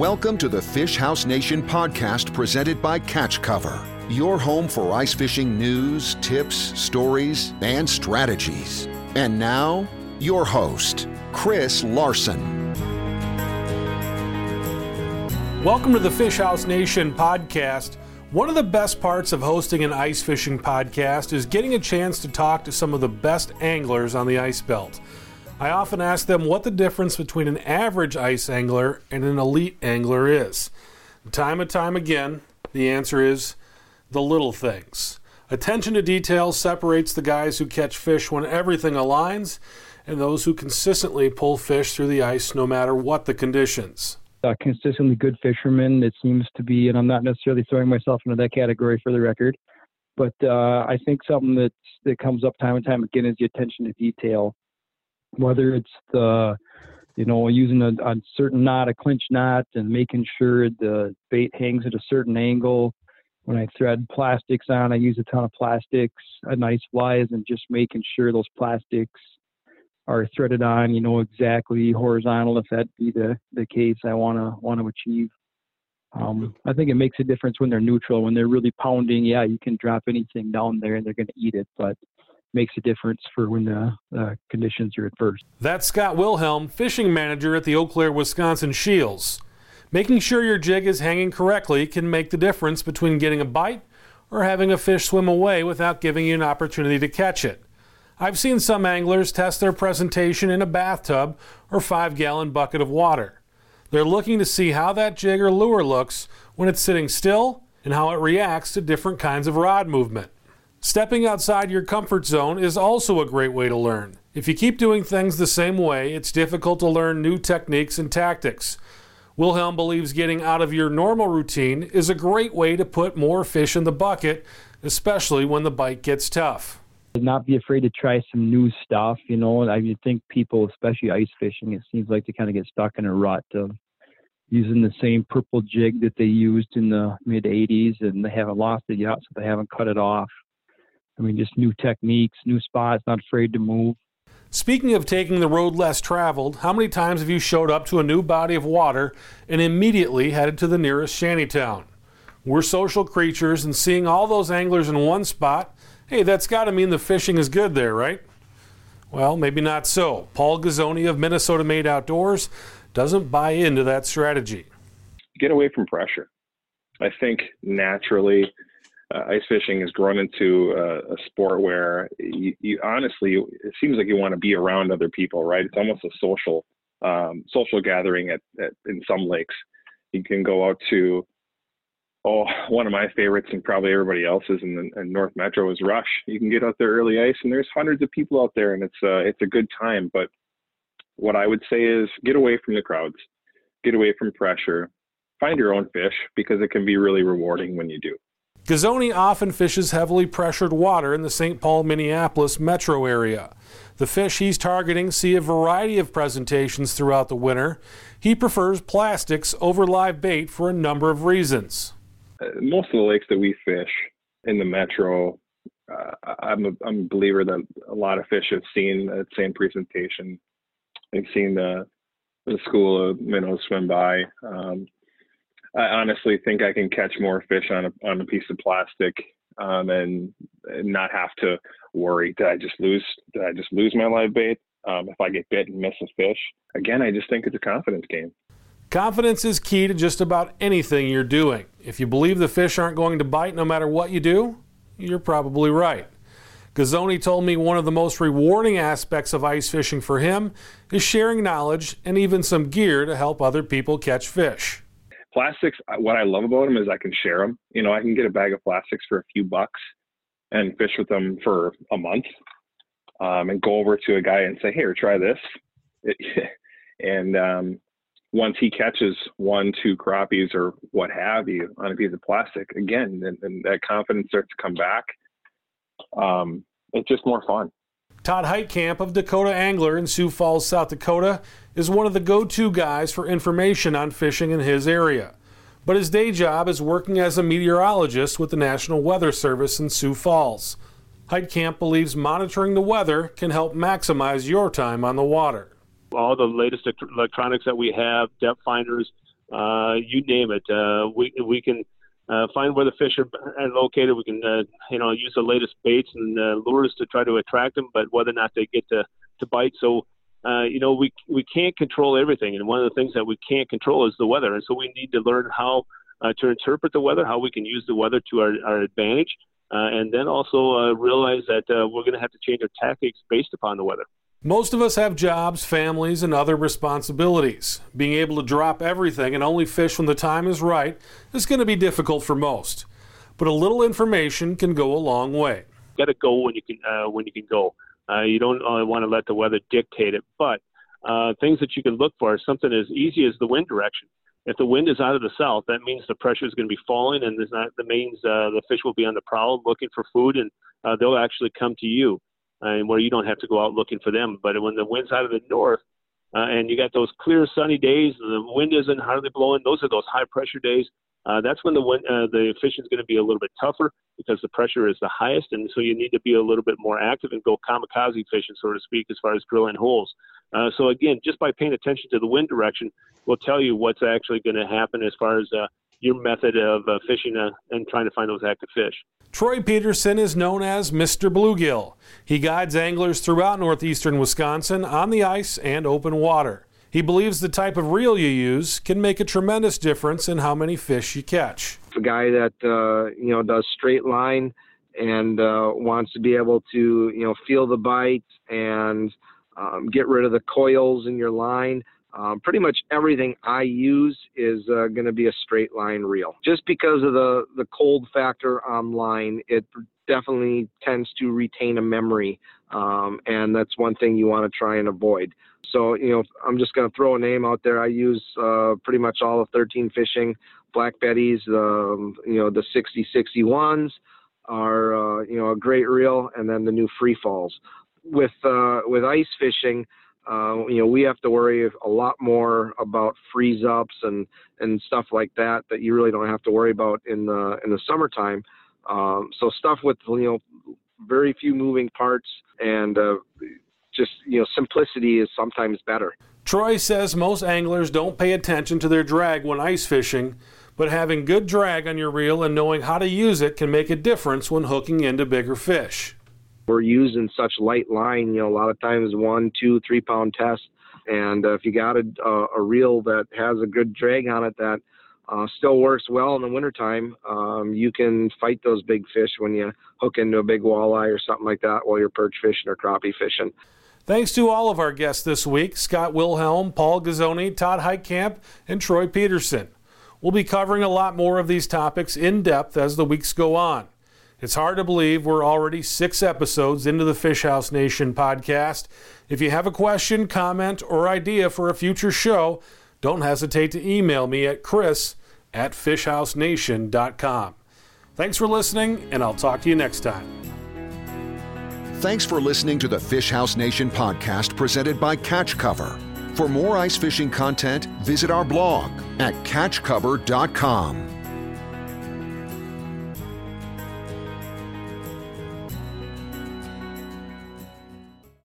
Welcome to the Fish House Nation podcast presented by Catch Cover, your home for ice fishing news, tips, stories, and strategies. And now, your host, Chris Larson. Welcome to the Fish House Nation podcast. One of the best parts of hosting an ice fishing podcast is getting a chance to talk to some of the best anglers on the ice belt. I often ask them what the difference between an average ice angler and an elite angler is. Time and time again, the answer is the little things. Attention to detail separates the guys who catch fish when everything aligns and those who consistently pull fish through the ice no matter what the conditions. A consistently good fisherman, it seems to be, and I'm not necessarily throwing myself into that category for the record, but uh, I think something that that comes up time and time again is the attention to detail whether it's the you know using a, a certain knot, a clinch knot, and making sure the bait hangs at a certain angle. When I thread plastics on, I use a ton of plastics, a nice flies, and just making sure those plastics are threaded on, you know, exactly horizontal if that be the, the case I wanna wanna achieve. Um, I think it makes a difference when they're neutral. When they're really pounding, yeah, you can drop anything down there and they're gonna eat it. But makes a difference for when the uh, conditions are adverse. That's Scott Wilhelm, fishing manager at the Eau Claire, Wisconsin Scheels. Making sure your jig is hanging correctly can make the difference between getting a bite or having a fish swim away without giving you an opportunity to catch it. I've seen some anglers test their presentation in a bathtub or five gallon bucket of water. They're looking to see how that jig or lure looks when it's sitting still and how it reacts to different kinds of rod movement. Stepping outside your comfort zone is also a great way to learn. If you keep doing things the same way, it's difficult to learn new techniques and tactics. Wilhelm believes getting out of your normal routine is a great way to put more fish in the bucket, especially when the bite gets tough. Not be afraid to try some new stuff. You know, I think people, especially ice fishing, it seems like they kind of get stuck in a rut of using the same purple jig that they used in the mid 80s and they haven't lost it yet, so they haven't cut it off. I mean, just new techniques, new spots, not afraid to move. Speaking of taking the road less traveled, how many times have you showed up to a new body of water and immediately headed to the nearest shantytown? We're social creatures, and seeing all those anglers in one spot, hey, that's got to mean the fishing is good there, right? Well, maybe not so. Paul Gazzoni of Minnesota Made Outdoors doesn't buy into that strategy. Get away from pressure. I think naturally uh, ice fishing has grown into a, a sport where you, you, honestly it seems like you want to be around other people right? It's almost a social um, social gathering at, at, in some lakes. You can go out to oh one of my favorites and probably everybody else's in, the, in north metro is rush. You can get out there early ice and there's hundreds of people out there and it's uh, it's a good time. But what i would say is get away from the crowds get away from pressure find your own fish because it can be really rewarding when you do Gazzoni often fishes heavily pressured water in the St. Paul, Minneapolis metro area. The fish he's targeting see a variety of presentations throughout the winter. He prefers plastics over live bait for a number of reasons. Uh, most of the lakes that we fish in the metro, uh, I'm, a, I'm a believer that a lot of fish have seen that same presentation. They've seen the, the school of minnows swim by. Um, I honestly think I can catch more fish on a on a piece of plastic um, and, and not have to worry. Did I just lose? Did I just lose my live bait? Um, if I get bit and miss a fish, again, I just think it's a confidence game. Confidence is key to just about anything you're doing. If you believe the fish aren't going to bite no matter what you do, you're probably right. Gazzoni told me one of the most rewarding aspects of ice fishing for him is sharing knowledge and even some gear to help other people catch fish plastics what i love about them is i can share them you know i can get a bag of plastics for a few bucks and fish with them for a month um, and go over to a guy and say here try this. And um, once he catches one two crappies or what have you on a piece of plastic again and, and that confidence starts to come back. Um, it's just more fun. Todd Heitkamp of Dakota Angler in Sioux Falls, South Dakota, is one of the go to guys for information on fishing in his area. But his day job is working as a meteorologist with the National Weather Service in Sioux Falls. Heitkamp believes monitoring the weather can help maximize your time on the water. All the latest electronics that we have, depth finders, uh, you name it. Uh, we we can uh, find where the fish are, are located. We can uh, you know use the latest baits and uh, lures to try to attract them, but whether or not they get to to bite. So uh, you know we we can't control everything, and one of the things that we can't control is the weather, and so we need to learn how uh, to interpret the weather, how we can use the weather to our, our advantage, uh, and then also uh, realize that uh, we're going to have to change our tactics based upon the weather. Most of us have jobs, families, and other responsibilities. Being able to drop everything and only fish when the time is right is going to be difficult for most. But a little information can go a long way. Got to go when you can uh, when you can go. Uh, you don't uh, want to let the weather dictate it, but uh, things that you can look for is something as easy as the wind direction. If the wind is out of the south, that means the pressure is going to be falling, and not, that means uh, the fish will be on the prowl looking for food, and uh, they'll actually come to you and where you don't have to go out looking for them. But when the wind's out of the north, uh, and you got those clear sunny days, and the wind isn't hardly blowing. Those are those high pressure days. Uh, that's when the uh, the fishing is going to be a little bit tougher because the pressure is the highest, and so you need to be a little bit more active and go kamikaze fishing, so to speak, as far as drilling holes. Uh, so again, just by paying attention to the wind direction, will tell you what's actually going to happen as far as uh, your method of uh, fishing uh, and trying to find those active fish. Troy Peterson is known as Mr. Bluegill. He guides anglers throughout northeastern Wisconsin on the ice and open water. He believes the type of reel you use can make a tremendous difference in how many fish you catch. A guy that uh, you know does straight line and uh, wants to be able to you know feel the bite and um, get rid of the coils in your line. Um, pretty much everything I use is uh, going to be a straight line reel. Just because of the, the cold factor on line, it definitely tends to retain a memory. Um, and that's one thing you want to try and avoid. So, you know, I'm just going to throw a name out there. I use uh, pretty much all of 13 fishing. Black Betty's, um, you know, the 6061s are, uh, you know, a great reel, and then the new free falls. With, uh, with ice fishing, uh, you know, we have to worry a lot more about freeze ups and, and stuff like that that you really don't have to worry about in the in the summertime. Um, so stuff with you know very few moving parts and uh, just you know simplicity is sometimes better. Troy says most anglers don't pay attention to their drag when ice fishing, but having good drag on your reel and knowing how to use it can make a difference when hooking into bigger fish we're using such light line, you know, a lot of times one, two, three pound test. And uh, if you got a, a, reel that has a good drag on it that uh, still works well in the wintertime, um, you can fight those big fish when you hook into a big walleye or something like that while you're perch fishing or crappie fishing. Thanks to all of our guests this week Scott Wilhelm, Paul Gazzoni, Todd Heitkamp, and Troy Peterson. We'll be covering a lot more of these topics in depth as the weeks go on. It's hard to believe we're already six episodes into the Fish House Nation podcast. If you have a question, comment, or idea for a future show, don't hesitate to email me at chris at fishhousenation.com. Thanks for listening, and I'll talk to you next time. Thanks for listening to the Fish House Nation podcast presented by Catch Cover. For more ice fishing content, visit our blog at catchcover.com.